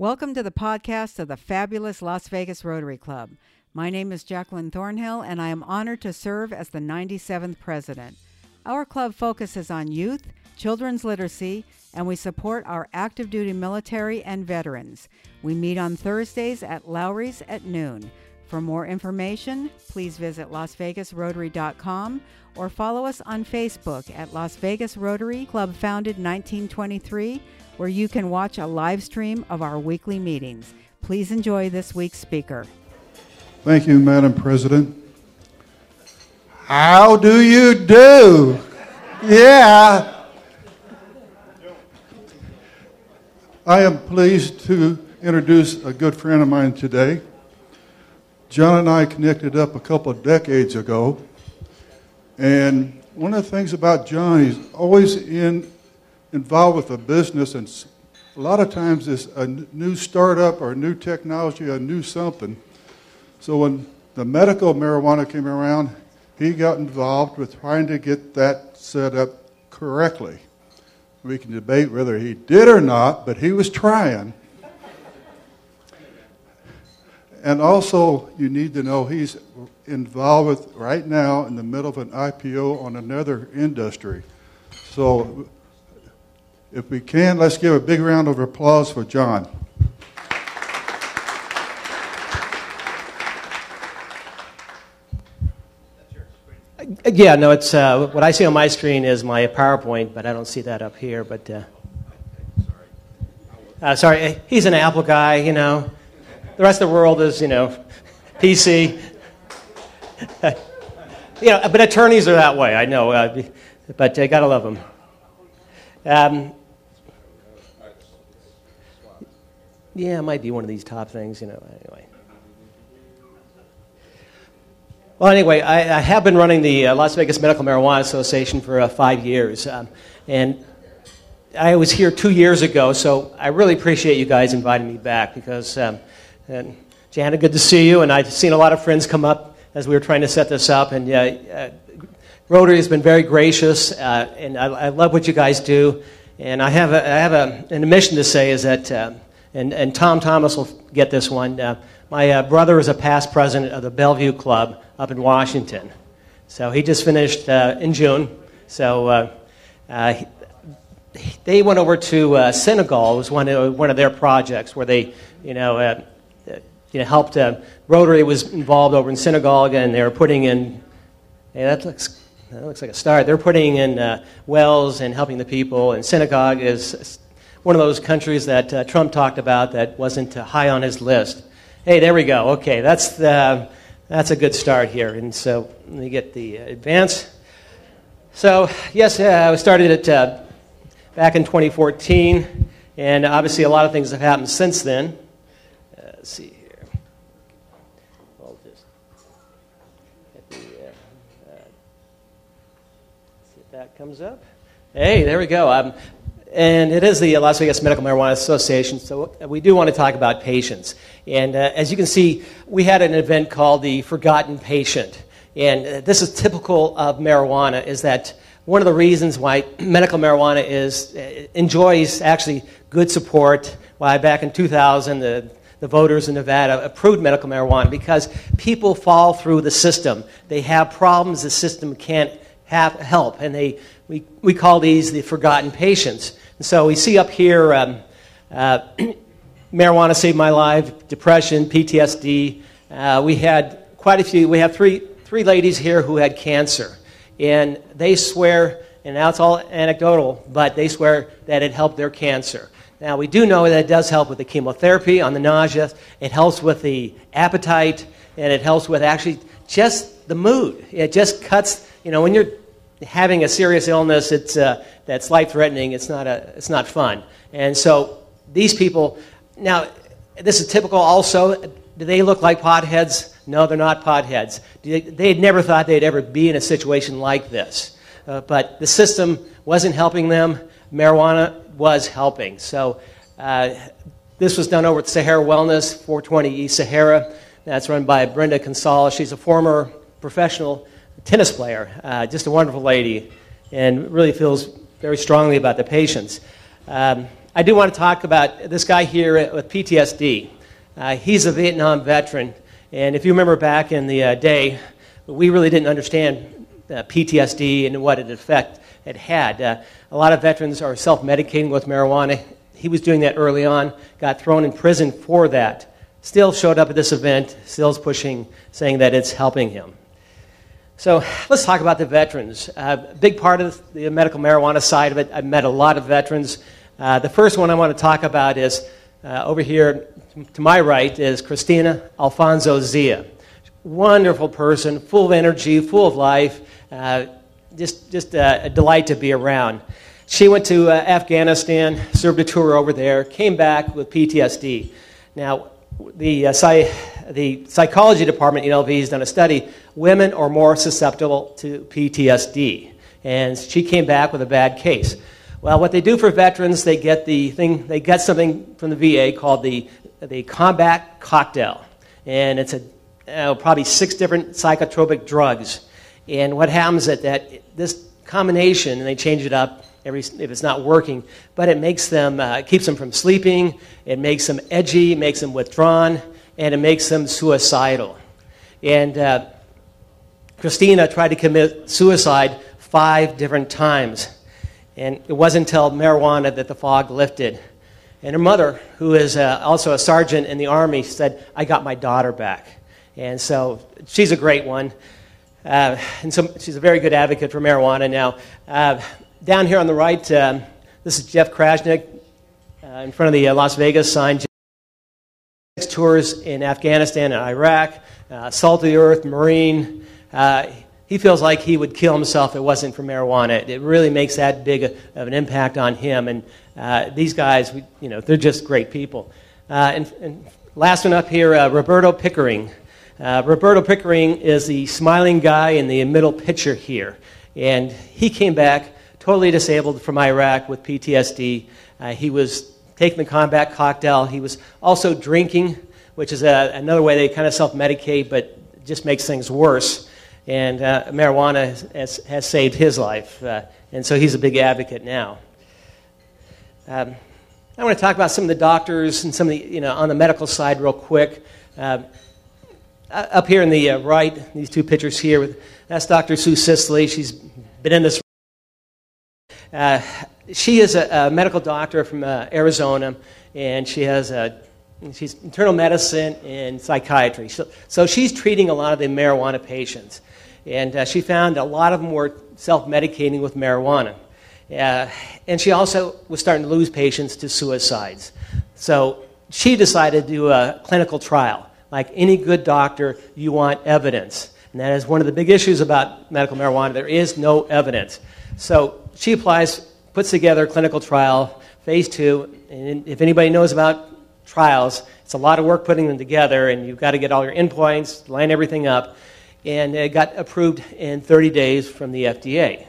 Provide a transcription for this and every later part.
Welcome to the podcast of the fabulous Las Vegas Rotary Club. My name is Jacqueline Thornhill, and I am honored to serve as the 97th president. Our club focuses on youth, children's literacy, and we support our active duty military and veterans. We meet on Thursdays at Lawry's at noon. For more information, please visit lasvegasrotary.com or follow us on Facebook at Las Vegas Rotary Club founded 1923 where you can watch a live stream of our weekly meetings. Please enjoy this week's speaker. Thank you, Madam President. How do you do? Yeah. I am pleased to introduce a good friend of mine today. John and I connected up a couple of decades ago. And one of the things about John, he's always in involved with a business, and a lot of times it's a new startup or a new technology, a new something. So when the medical marijuana came around, he got involved with trying to get that set up correctly. We can debate whether he did or not, but he was trying. And also, you need to know he's involved with right now in the middle of an IPO on another industry. So if we can, let's give a big round of applause for John. Yeah, no, it's uh, what I see on my screen is my PowerPoint, but I don't see that up here. But uh, uh, sorry, he's an Apple guy, you know. The rest of the world is, you know, PC. you know, but attorneys are that way. I know, uh, but I gotta love them. Um, Yeah, it might be one of these top things, you know. Anyway. Well, anyway, I, I have been running the uh, Las Vegas Medical Marijuana Association for uh, five years. Um, and I was here two years ago, so I really appreciate you guys inviting me back because, um, and Jana, good to see you. And I've seen a lot of friends come up as we were trying to set this up. And uh, Rotary has been very gracious, uh, and I, I, love what you guys do. And I have, a, I have a, an admission to say is that um, and, and Tom Thomas will get this one. Uh, my uh, brother is a past president of the Bellevue Club up in Washington. So he just finished uh, in June. So uh, uh, they went over to uh, Senegal. It was one of, one of their projects where they, you know, you know, helped. Rotary was involved over in Senegal, and they were putting in. Hey, that looks that looks like a start. They're putting in wells and helping the people. And Senegal is one of those countries that uh, Trump talked about that wasn't uh, high on his list. Hey, there we go. Okay, that's, the, that's a good start here. And so let me get the advance. So, yes, uh, I started it uh, back in 2014, and obviously a lot of things have happened since then. Uh, let's see here. I'll just get the, uh, see if that comes up. Hey, there we go. Um, and it is the Las Vegas Medical Marijuana Association, so we do want to talk about patients. And uh, as you can see, we had an event called the Forgotten Patient. And uh, this is typical of marijuana, is that one of the reasons why medical marijuana is, uh, enjoys actually good support, why back in 2000 the, the voters in Nevada approved medical marijuana, because people fall through the system. They have problems the system can't have, help, and they, we, we call these the forgotten patients. And So we see up here um, uh, marijuana saved my life, depression, PTSD. Uh, we had quite a few. We have three, three ladies here who had cancer. And they swear, and now it's all anecdotal, but they swear that it helped their cancer. Now, we do know that it does help with the chemotherapy on the nausea, it helps with the appetite, and it helps with actually just the mood. It just cuts, you know, when you're having a serious illness it's, uh, that's life threatening, it's not, a, it's not fun. And so these people, now, this is typical also. Do they look like potheads? No, they're not potheads. They had never thought they'd ever be in a situation like this. Uh, but the system wasn't helping them, marijuana was helping. So uh, this was done over at Sahara Wellness, 420 East Sahara. That's run by Brenda Gonzalez. She's a former professional tennis player, uh, just a wonderful lady, and really feels very strongly about the patients. Um, I do want to talk about this guy here with PTSD. Uh, he's a Vietnam veteran, and if you remember back in the uh, day, we really didn't understand uh, PTSD and what it effect it had. Uh, a lot of veterans are self-medicating with marijuana. He was doing that early on, got thrown in prison for that. Still showed up at this event, still is pushing, saying that it's helping him. So let's talk about the veterans. A uh, big part of the medical marijuana side of it, I've met a lot of veterans. Uh, the first one I want to talk about is uh, over here to my right is Christina Alfonso Zia. Wonderful person, full of energy, full of life, uh, just, just a, a, delight to be around. She went to uh, Afghanistan, served a tour over there, came back with PTSD. Now, the, uh, the psychology department at UNLV has done a study. Women are more susceptible to PTSD. And she came back with a bad case. Well, what they do for veterans, they get the thing, they get something from the VA called the, the combat cocktail. And it's a, uh, probably six different psychotropic drugs. And what happens is that this combination, and they change it up every, if it's not working, but it makes them, uh, keeps them from sleeping, it makes them edgy, makes them withdrawn, and it makes them suicidal. And uh, Christina tried to commit suicide five different times. And it wasn't until marijuana that the fog lifted. And her mother, who is uh, also a sergeant in the Army, said, I got my daughter back. And so she's a great one. Uh, and so she's a very good advocate for marijuana now. Uh, down here on the right, um, this is Jeff Krasnick uh, in front of the uh, Las Vegas sign. Tours in Afghanistan and Iraq, uh, salt of the earth, Marine. Uh, he feels like he would kill himself if it wasn't for marijuana. It really makes that big of an impact on him. And uh, these guys, we, you know, they're just great people. Uh, and, and, last one up here, uh, Roberto Pickering. Uh, Roberto Pickering is the smiling guy in the middle picture here. And he came back totally disabled from Iraq with PTSD. He was taking the combat cocktail. He was also drinking, which is a, another way they kind of self medicate, but just makes things worse and uh, marijuana has, has, saved his life. Uh, and so he's a big advocate now. Um, I want to talk about some of the doctors and some of the, you know, on the medical side real quick. Uh, up here in the uh, right, these two pictures here, with, that's Dr. Sue Sisley. She's been in this. Uh, she is a, a, medical doctor from uh, Arizona, and she has a She's internal medicine and psychiatry. So, so, she's treating a lot of the marijuana patients. And uh, she found a lot of them were self medicating with marijuana. Uh, and she also was starting to lose patients to suicides. So she decided to do a clinical trial. Like any good doctor, you want evidence. And that is one of the big issues about medical marijuana. There is no evidence. So she applies, puts together a clinical trial, phase two. And if anybody knows about trials, it's a lot of work putting them together, and you've got to get all your endpoints, line everything up and it got approved in 30 days from the FDA.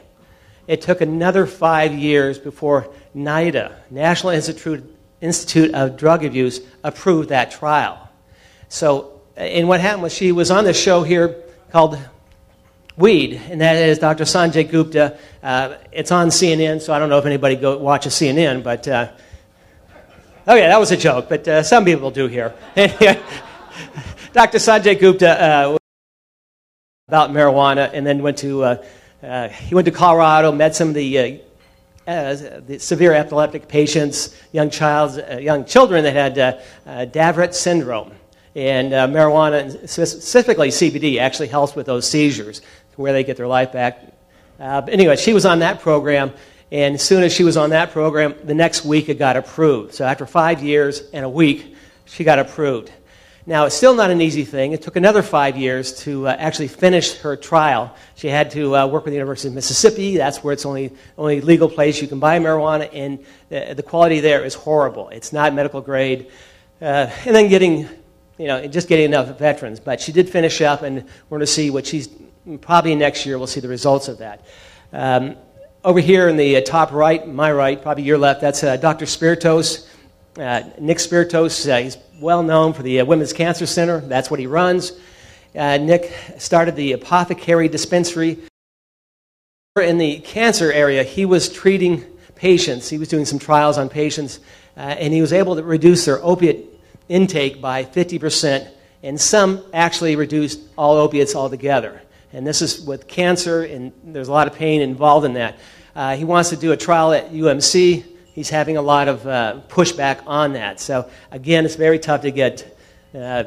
It took another five years before NIDA, National Institute, Institute of Drug Abuse, approved that trial. So, and what happened was she was on this show here called Weed, and that is Dr. Sanjay Gupta. Uh, it's on CNN, so I don't know if anybody go, watches CNN, but uh, oh yeah, that was a joke, but uh, some people do here. Dr. Sanjay Gupta uh, about marijuana, and then went to uh, uh, he went to Colorado, met some of the, uh, uh the severe epileptic patients, young child, uh, young children that had uh, Dravet syndrome, and marijuana, specifically CBD, actually helps with those seizures, where they get their life back. But anyway, she was on that program. And as soon as she was on that program, the next week it got approved. So after five years and a week, she got approved. Now, it's still not an easy thing. It took another five years to uh, actually finish her trial. She had to uh, work with the University of Mississippi. That's where it's only only legal place you can buy marijuana, and the, the quality there is horrible. It's not medical grade. Uh, and then getting, you know, just getting enough veterans. But she did finish up, and we're going to see what she's probably next year. We'll see the results of that. Um, over here in the uh, top right, my right, probably your left, that's uh, Dr. Spirtos. Uh, Nick Spirtos, uh, he's well known for the uh, Women's Cancer Center. That's what he runs. Uh, Nick started the Apothecary Dispensary. In the cancer area, he was treating patients. He was doing some trials on patients, and he was able to reduce their opiate intake by 50%, and some actually reduced all opiates altogether. And this is with cancer, and there's a lot of pain involved in that. Uh, he wants to do a trial at UMC. He's having a lot of uh, pushback on that. So, again, it's very tough to get, uh,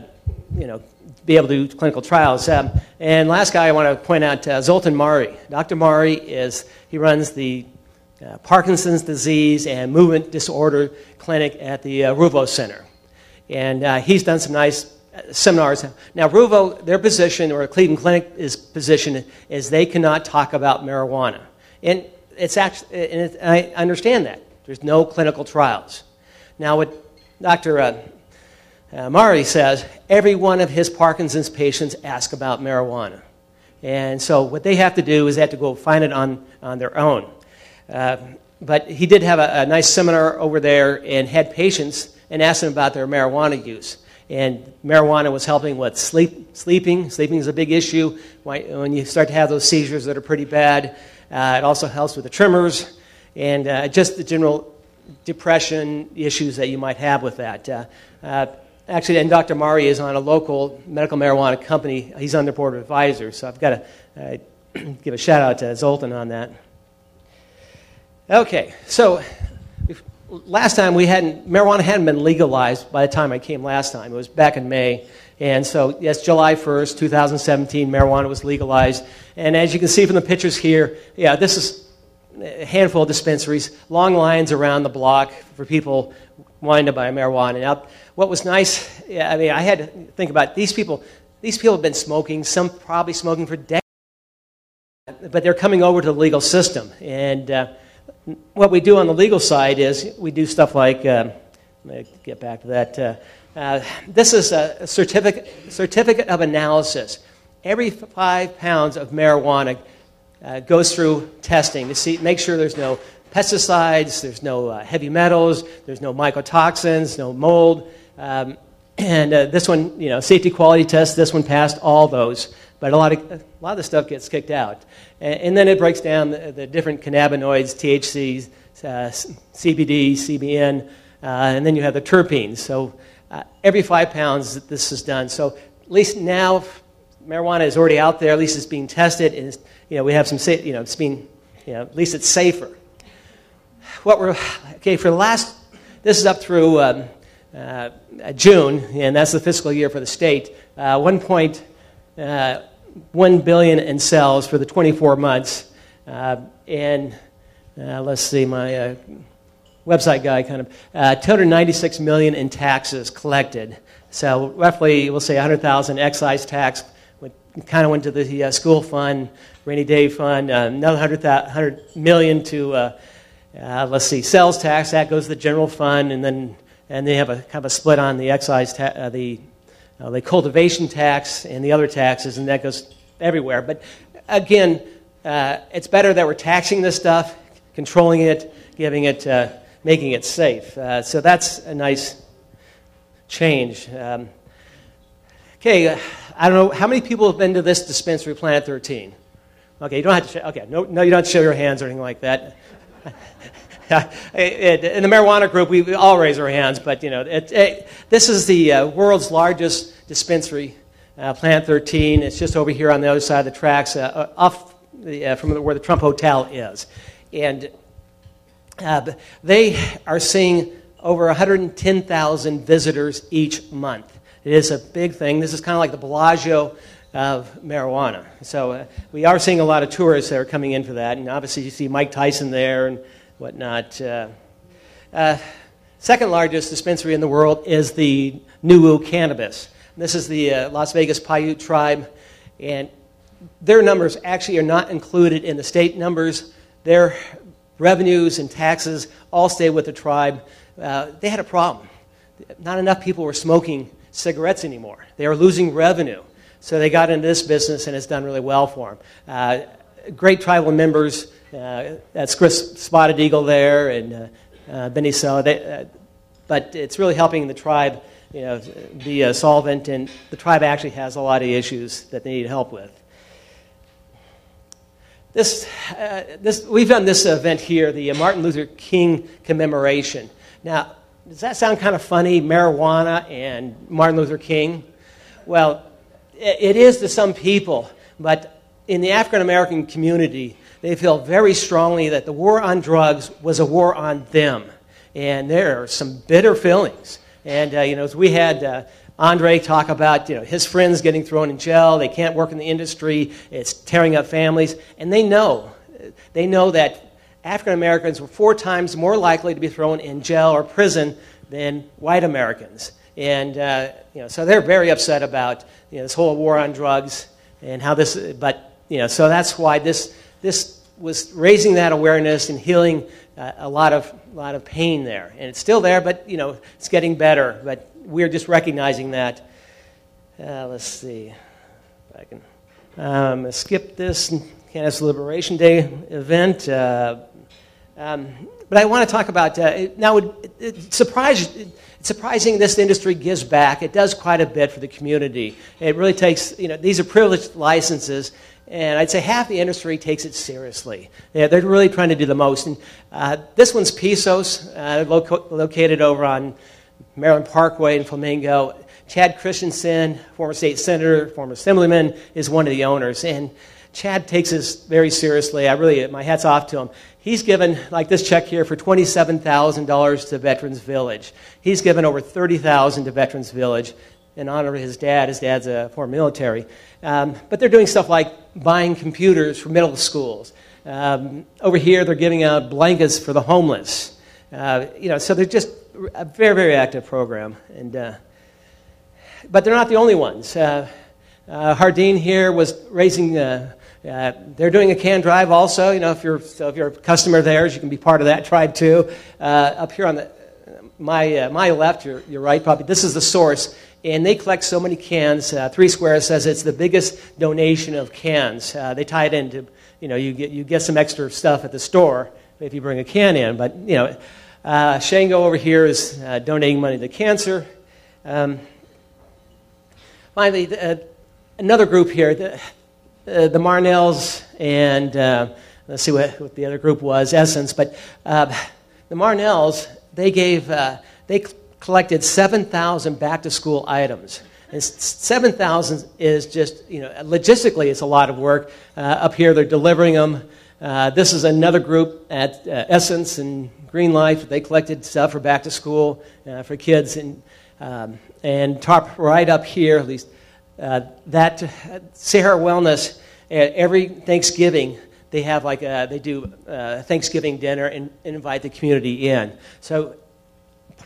you know, be able to do clinical trials. Um, and last guy I want to point out, uh, Zoltan Mari. Dr. Mari is, he runs the uh, Parkinson's disease and movement disorder clinic at the uh, Ruvo Center. And he's done some nice seminars. Now, Ruvo, their position, or Cleveland Clinic is position, is they cannot talk about marijuana. And it's actually, and it, I understand that. There's no clinical trials. Now, what Dr. Uh, uh, Mari says, every one of his Parkinson's patients ask about marijuana. And so what they have to do is they have to go find it on, on their own. Uh, but he did have a, a, nice seminar over there and had patients and asked them about their marijuana use. And marijuana was helping with sleep, sleeping. Sleeping is a big issue when you start to have those seizures that are pretty bad. Uh, it also helps with the tremors and uh, just the general depression issues that you might have with that. Uh, uh, actually, and Dr. Mari is on a local medical marijuana company. He's on the board of advisors, so I've got to uh, give a shout out to Zoltan on that. Okay, so last time we hadn't, marijuana hadn't been legalized by the time I came last time. It was back in May. And so, yes, July 1st, 2017, marijuana was legalized. And as you can see from the pictures here, yeah, this is a handful of dispensaries, long lines around the block for people wanting to buy marijuana. Now, what was nice, yeah, I mean, I had to think about these people. These people have been smoking, some probably smoking for decades, but they're coming over to the legal system. And uh, what we do on the legal side is we do stuff like, uh, let me get back to that. Uh, uh, this is a certificate, certificate of analysis. Every five pounds of marijuana uh, goes through testing to see, make sure there's no pesticides, there's no uh, heavy metals, there's no mycotoxins, no mold. Um, and uh, this one, you know, safety quality test, this one passed all those but a lot of, a lot of the stuff gets kicked out. And, and then it breaks down the, the different cannabinoids, THC, uh, CBD, CBN, uh, and then you have the terpenes. So uh, every five pounds, this is done. So at least now, marijuana is already out there. At least it's being tested, and you know we have some, you know, it's being, you know, at least it's safer. What we're okay for the last. This is up through um, uh, June, and that's the fiscal year for the state. Uh, one point uh, 1 billion in sales for the 24 months. Uh, and uh, let's see, my uh, website guy kind of uh, 296 million in taxes collected. So roughly, we'll say 100,000 excise tax went, kind of went to the uh, school fund, rainy day fund. another 100, 100 million to let's see, sales tax that goes to the general fund, and then and they have a kind of a split on the excise ta- the uh, the cultivation tax and the other taxes, and that goes everywhere. But again, uh, it's better that we're taxing this stuff, controlling it, giving it, uh, making it safe. Uh, so that's a nice change. Um, okay, uh, I don't know how many people have been to this dispensary, Planet 13. Okay, you don't have to. Show, okay, no, no, you don't show your hands or anything like that. in the marijuana group, we all raise our hands, but you know, it, it, this is the uh, world's largest dispensary, uh, Planet 13. It's just over here on the other side of the tracks, uh, uh off the, uh, from where the Trump Hotel is, and uh, they are seeing over 110,000 visitors each month. It is a big thing. This is kind of like the Bellagio of marijuana. So uh, we are seeing a lot of tourists that are coming in for that, and obviously you see Mike Tyson there and whatnot. Uh, uh, second largest dispensary in the world is the Nuwu Cannabis. This is the uh, Las Vegas Paiute tribe, and their numbers actually are not included in the state numbers. Their revenues and taxes all stay with the tribe. Uh, they had a problem. Not enough people were smoking cigarettes anymore. They were losing revenue. So they got into this business, and it's done really well for them. Uh, great tribal members uh, that's Chris Spotted Eagle there and uh, uh, Benny Tso. They, but it's really helping the tribe you know, be a solvent, and the tribe actually has a lot of issues that they need help with. this, uh, this, we've done this event here, the Martin Luther King commemoration. Now, does that sound kind of funny, marijuana and Martin Luther King? Well, it is to some people, but in the African American community, they feel very strongly that the war on drugs was a war on them. And there are some bitter feelings. And, uh, you know, as we had uh, Andre talk about, you know, his friends getting thrown in jail, they can't work in the industry, it's tearing up families, and they know, they know that African Americans were four times more likely to be thrown in jail or prison than white Americans. And, uh, you know, so they're very upset about, you know, this whole war on drugs and how this, but, you know, so that's why this, this was raising that awareness and healing uh, a lot of, lot of pain there. And it's still there, but, you know, it's getting better. But we're just recognizing that. Uh, let's see if I can um, skip this Kansas Liberation Day event. Uh, um, but I want to talk about uh, now. It, it, surprise, it's surprising this industry gives back. It does quite a bit for the community. It really takes, you know, these are privileged licenses, and I'd say half the industry takes it seriously. Yeah, they're really trying to do the most. And uh, this one's Pisos, uh, loco- located over on Maryland Parkway in Flamingo. Chad Christensen, former state senator, former assemblyman, is one of the owners. And Chad takes this very seriously. I really, my hat's off to him. He's given, like this check here, for $27,000 to Veterans Village. He's given over 30,000 to Veterans Village in honor of his dad. His dad's a former military. Um, but they're doing stuff like buying computers for middle schools. Um, over here, they're giving out blankets for the homeless. Uh, you know, so they're just a very, very active program. And, uh, but they're not the only ones. Uh, uh Hardin here was raising uh, uh, they're doing a can drive also. You know, if you're, so if you're a customer of theirs, you can be part of that tribe too. Up here on the, my, my left, your, your right probably, this is the source. And they collect so many cans. Uh, Three Squares says it's the biggest donation of cans. Uh, they tie it into, you know, you get, you get some extra stuff at the store if you bring a can in. But, you know, uh, Shango over here is donating money to cancer. Um, finally, another group here. The, uh, the Marnells and uh, let's see what, what, the other group was, Essence. But uh, the Marnells, they gave, uh, they collected 7,000 back to school items. And 7,000 is just, you know, logistically, it's a lot of work. Uh, up here, they're delivering them. this is another group at Essence and Green Life. They collected stuff for back to school for kids. And, um, and top right up here, at least uh, that Sahara Wellness, uh, every Thanksgiving, they have like a, they do Thanksgiving dinner and, and invite the community in. So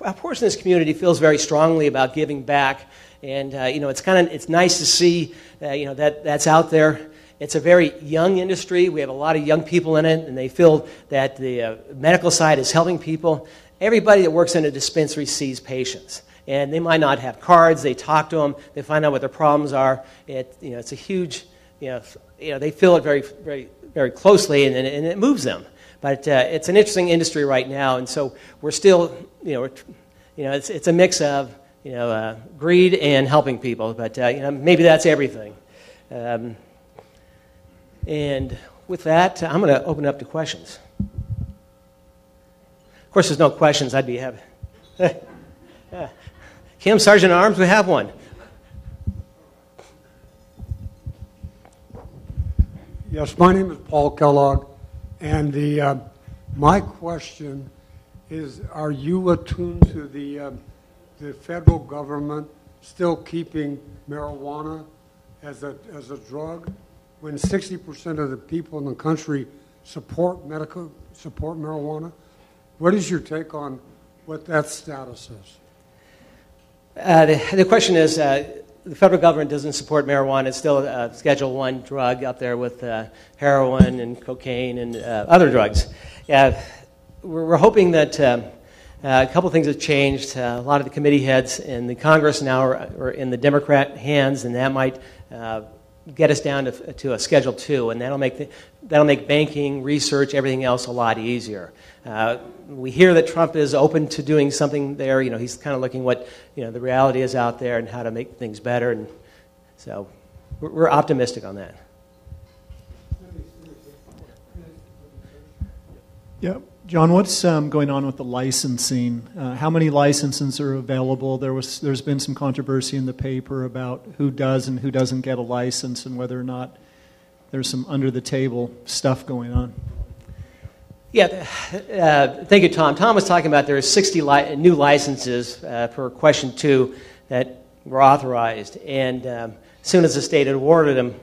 a portion of this community feels very strongly about giving back, and uh, you know it's kind of it's nice to see uh, you know that that's out there. It's a very young industry. We have a lot of young people in it, and they feel that the uh, medical side is helping people. Everybody that works in a dispensary sees patients and they might not have cards. They talk to them. They find out what their problems are. It, you know, it's a huge, you know, you know they feel it very, very, very closely, and, and it moves them. But uh, it's an interesting industry right now, and so we're still, you know, you know, it's, it's a mix of, you know, uh, greed and helping people. But uh, you know, maybe that's everything. Um, and with that, I'm going to open up to questions. Of course, there's no questions. I'd be happy. Kim, Sergeant Arms, we have one. Yes, my name is Paul Kellogg, and the uh, my question is: Are you attuned to the uh, the federal government still keeping marijuana as a as a drug when 60% of the people in the country support medical support marijuana? What is your take on what that status is? Uh, the, the, question is uh, the federal government doesn't support marijuana. It's still a Schedule One drug up there with uh, heroin and cocaine and uh, other drugs. Yeah, we're, hoping that um, uh, a couple things have changed. Uh, a lot of the committee heads in the Congress now are, are in the Democrat hands, and that might get us down to, to a Schedule Two, and that'll make the, that'll make banking, research, everything else a lot easier. Uh, we hear that Trump is open to doing something there. You know, he's kind of looking what you know the reality is out there and how to make things better. And so, we're, we're optimistic on that. Yeah, John, what's um, going on with the licensing? Uh, how many licenses are available? There was, there's been some controversy in the paper about who does and who doesn't get a license, and whether or not there's some under the table stuff going on. Yeah, uh, thank you, Tom. Tom was talking about there are 60 li- new licenses uh, per question two that were authorized, and um, as soon as the state had awarded them,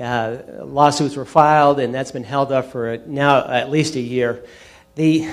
uh, lawsuits were filed, and that's been held up for now at least a year. The,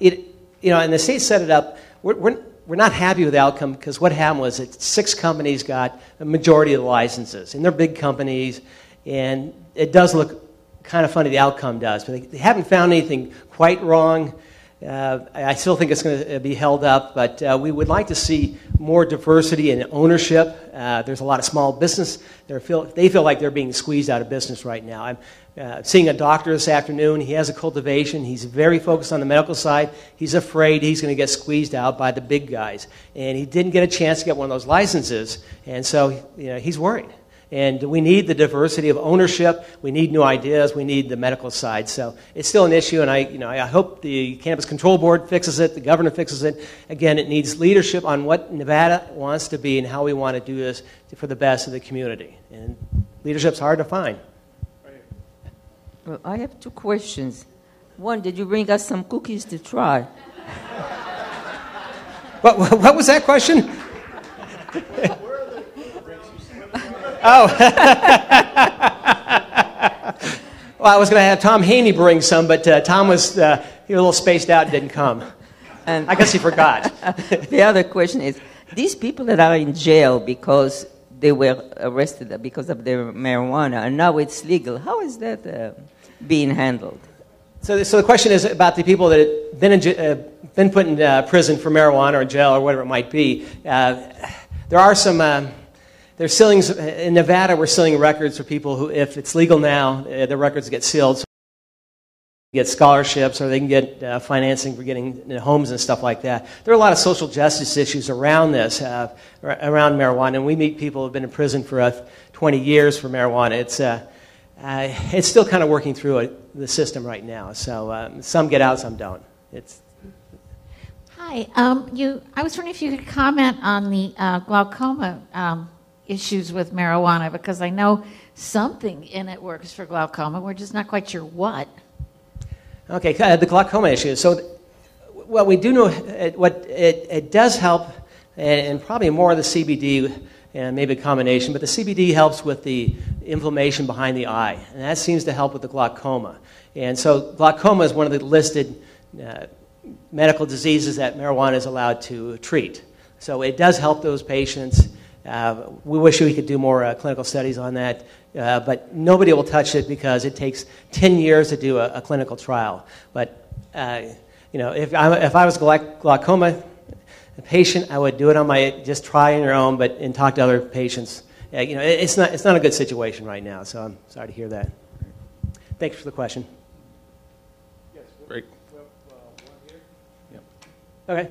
it, you know, and the state set it up. We're, we're, we're not happy with the outcome because what happened was that six companies got a majority of the licenses, and they're big companies, and it does look kind of funny the outcome does. But they, they haven't found anything quite wrong. Uh, I still think it's going to be held up, but uh, we would like to see more diversity in ownership. Uh, there's a lot of small business. Feel, they feel like they're being squeezed out of business right now. I'm uh, seeing a doctor this afternoon. He has a cultivation. He's very focused on the medical side. He's afraid he's going to get squeezed out by the big guys. And he didn't get a chance to get one of those licenses, and so you know, he's worried. And we need the diversity of ownership. We need new ideas. We need the medical side. So it's still an issue, and I, you know, I hope the Cannabis Control Board fixes it, the governor fixes it. Again, it needs leadership on what Nevada wants to be and how we want to do this for the best of the community. And leadership's hard to find. Well, I have two questions. One, did you bring us some cookies to try? what, what was that question? Oh. well, I was going to have Tom Haney bring some, but uh, Tom was, uh, he was a little spaced out and didn't come. And I guess he forgot. the other question is these people that are in jail because they were arrested because of their marijuana and now it's legal, how is that uh, being handled? So, so the question is about the people that have been, in, uh, been put in uh, prison for marijuana or jail or whatever it might be. Uh, there are some um, they're sealing, in Nevada, we're sealing records for people who, if it's legal now, uh, the records get sealed. So they get scholarships or they can get uh, financing for getting homes and stuff like that. There are a lot of social justice issues around this, uh, around marijuana, and we meet people who have been in prison for uh, 20 years for marijuana. It's, uh, uh, it's still kind of working through it, the system right now. So um, some get out, some don't. It's, Hi, um, you, I was wondering if you could comment on the glaucoma um, issues with marijuana because I know something in it works for glaucoma. We're just not quite sure what. Okay, uh, the glaucoma issue. So, what we do know, it, what it, it does help, and, and, probably more of the CBD, and maybe a combination, but the CBD helps with the inflammation behind the eye, and that seems to help with the glaucoma. And so, glaucoma is one of the listed uh, medical diseases that marijuana is allowed to treat. So, it does help those patients. Uh, we wish we could do more uh, clinical studies on that, uh, but nobody will touch it because it takes 10 years to do a, a clinical trial. But, uh, you know, if I, if I was glaucoma patient, I would do it on my, just try on your own, but and talk to other patients. Uh, you know, it, it's, not, it's not a good situation right now, so I'm sorry to hear that. Thanks for the question. Yes, Great. Okay.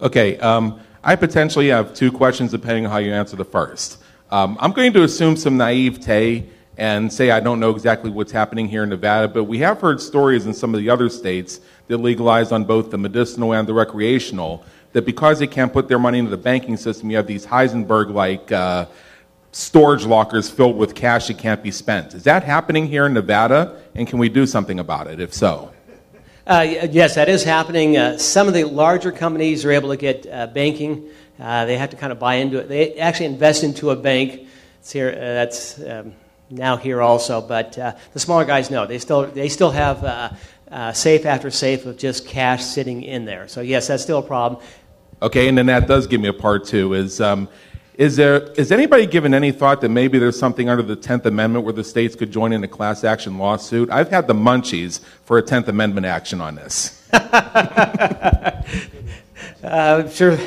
Okay. Um, I potentially have two questions depending on how you answer the first. Um, I'm going to assume some naivete and say I don't know exactly what's happening here in Nevada, but we have heard stories in some of the other states that legalize on both the medicinal and the recreational that because they can't put their money into the banking system, you have these Heisenberg like uh, storage lockers filled with cash that can't be spent. Is that happening here in Nevada? And can we do something about it if so? Uh, yes, that is happening. Uh, some of the larger companies are able to get uh, banking. Uh, they have to kind of buy into it. They actually invest into a bank. It's here, uh, that's um, now here also. But uh, the smaller guys, no. They still, they still have safe after safe of just cash sitting in there. So, yes, that's still a problem. Okay, and then that does give me a part two. Is um, is there is anybody given any thought that maybe there's something under the Tenth Amendment where the states could join in a class action lawsuit? I've had the munchies for a Tenth Amendment action on this. uh, sure.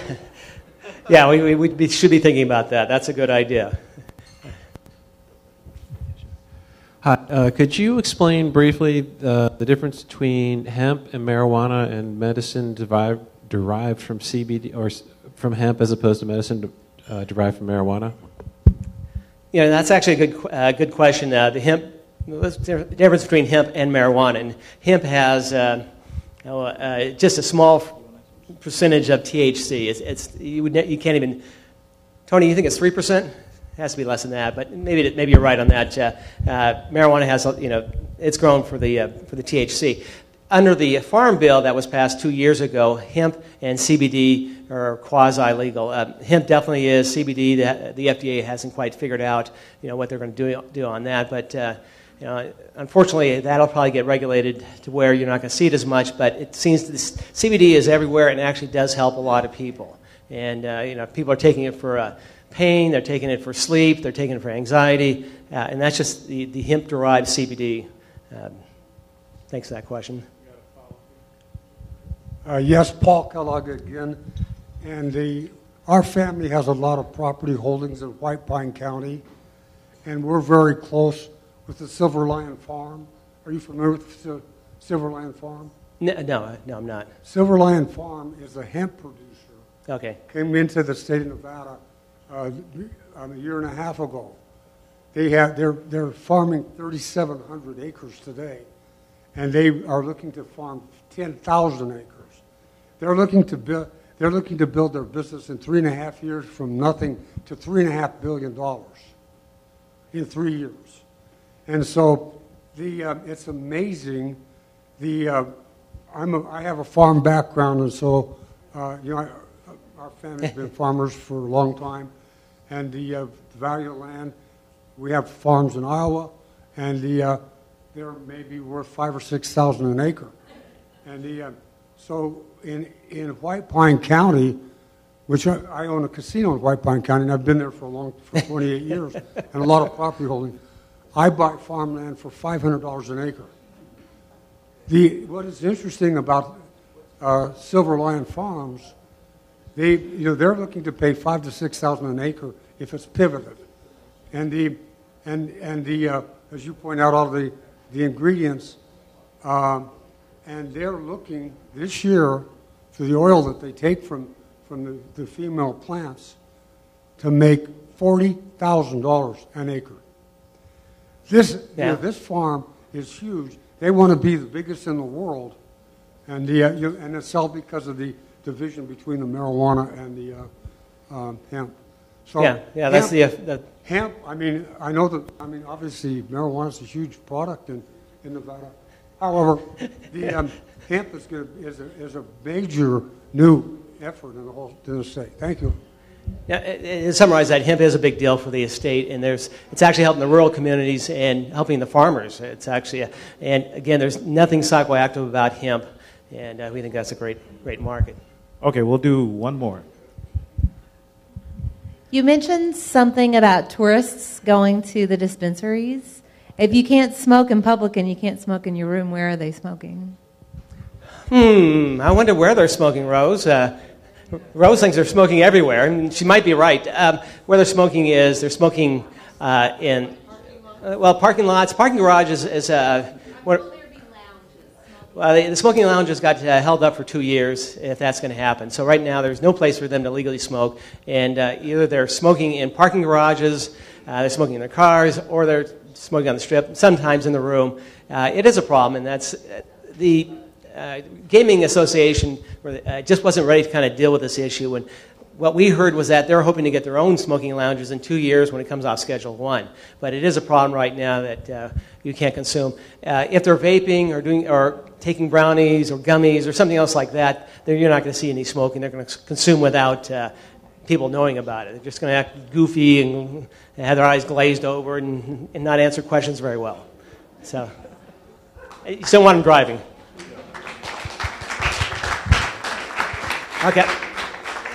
Yeah, we, we, we should be thinking about that. That's a good idea. Hi, uh, could you explain briefly uh, the difference between hemp and marijuana and medicine derived, derived from CBD or from hemp as opposed to medicine uh, derived from marijuana? Yeah, that's actually a good, uh, good question. Uh, the hemp, what's the difference between hemp and marijuana? And hemp has uh, you know, uh, just a small percentage of THC. It's, it's, you, would, you can't even. Tony, you think it's 3%? It has to be less than that, but maybe, maybe you're right on that. Uh, marijuana has, you know, it's grown for the, uh, for the THC. Under the Farm Bill that was passed two years ago, hemp and CBD are quasi legal. Uh, hemp definitely is. CBD, the, the FDA hasn't quite figured out you know, what they're going to do, do on that. But uh, you know, unfortunately, that'll probably get regulated to where you're not going to see it as much. But it seems that CBD is everywhere and actually does help a lot of people. And uh, you know, people are taking it for uh, pain, they're taking it for sleep, they're taking it for anxiety, uh, and that's just the, the hemp-derived CBD. Um, thanks for that question. Uh, yes, Paul Kellogg again. And the, our family has a lot of property holdings in White Pine County, and we're very close with the Silver Lion Farm. Are you familiar with the Silver Lion Farm? No, no, no, I'm not. Silver Lion Farm is a hemp producer. Okay. Came into the state of Nevada uh, um, a year and a half ago. They have, they're, they're farming 3,700 acres today, and they are looking to farm 10,000 acres. They're looking to build. They're looking to build their business in three and a half years from nothing to three and a half billion dollars in three years. And so, the uh, it's amazing. The uh, I'm a, I have a farm background, and so uh, you know I, our family's been farmers for a long time, and the, uh, the value of land. We have farms in Iowa, and the uh, they're maybe worth five or six thousand an acre, and the uh, so in, in White Pine County, which I, I, own a casino in White Pine County, and I've been there for a long for 28 years, and a lot of property holding. I buy farmland for $500 an acre. The, what is interesting about uh, Silver Lion Farms, they, you know, they're looking to pay five to six thousand an acre if it's pivoted, and the, and and the, uh, as you point out, all the the ingredients. Um, and they're looking this year for the oil that they take from, from the, the female plants to make $40,000 an acre. This, yeah. you know, this farm is huge. They want to be the biggest in the world, and, the, uh, you, and it's all because of the division between the marijuana and the uh, um, hemp. So yeah, yeah, that's the, uh, the hemp. I mean, I know that. I mean, obviously, marijuana is a huge product in, in Nevada. However, the um, hemp is, gonna, is, a, is a major new effort in the whole in the state. Thank you. Yeah, to summarize that, hemp is a big deal for the estate, and there's, it's actually helping the rural communities and helping the farmers. It's actually, a, and again, there's nothing psychoactive about hemp, and uh, we think that's a great, great market. Okay, we'll do one more. You mentioned something about tourists going to the dispensaries. If you can't smoke in public and you can't smoke in your room, where are they smoking? Hmm, I wonder where they're smoking, Rose. Uh, Rose thinks they're smoking everywhere, and she might be right. Um, where they're smoking is they're smoking uh, in, uh, well, parking lots. Parking garages is, uh, well, the, the, smoking lounges got uh, held up for two years, if that's going to happen. So right now, there's no place for them to legally smoke, and uh, either they're smoking in parking garages, uh, they're smoking in their cars, or they're smoking on the strip, sometimes in the room. Uh, it is a problem, and that's uh, the uh, Gaming Association uh, just wasn't ready to kind of deal with this issue. And what we heard was that they're hoping to get their own smoking lounges in two years when it comes off Schedule 1. But it is a problem right now that uh, you can't consume. Uh, if they're vaping or, doing, or taking brownies or gummies or something else like that, then you're not going to see any smoking. They're going to consume without people knowing about it. They're just going to act goofy and, have their eyes glazed over and, and not answer questions very well. So, you still want them driving. Okay.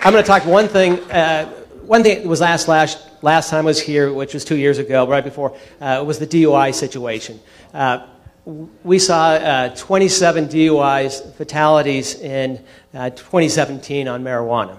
I'm going to talk one thing. Uh, one thing that was last, last, last time I was here, which was two years ago, right before, uh, was the DUI situation. Uh, we saw uh, 27 DUIs, fatalities in uh, 2017 on marijuana.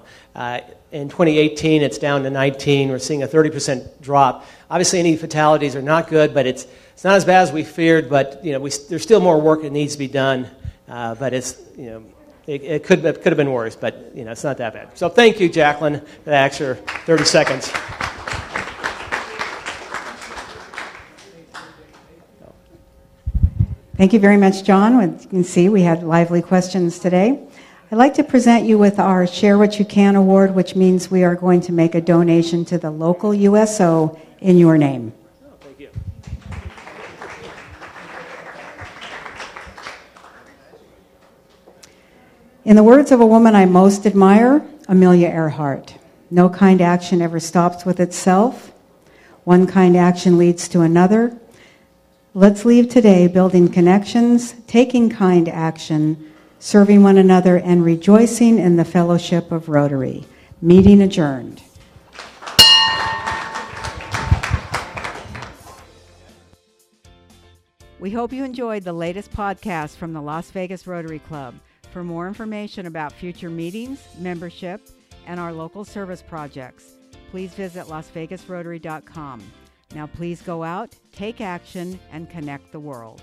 In 2018, it's down to 19. We're seeing a 30% drop. Obviously, any fatalities are not good, but it's, it's not as bad as we feared. But you know, we, there's still more work that needs to be done. Uh, but it's you know, it, it, could it could have been worse. But you know, it's not that bad. So thank you, Jacqueline, for that extra 30 seconds. Thank you very much, John. As you can see, we had lively questions today. I'd like to present you with our Share What You Can award, which means we are going to make a donation to the local USO in your name. thank you. In the words of a woman I most admire, Amelia Earhart, no kind action ever stops with itself. One kind action leads to another. Let's leave today building connections, taking kind action, serving one another, and rejoicing in the fellowship of Rotary. Meeting adjourned. We hope you enjoyed the latest podcast from the Las Vegas Rotary Club. For more information about future meetings, membership, and our local service projects, please visit lasvegasrotary.com. Now, please go out, take action, and connect the world.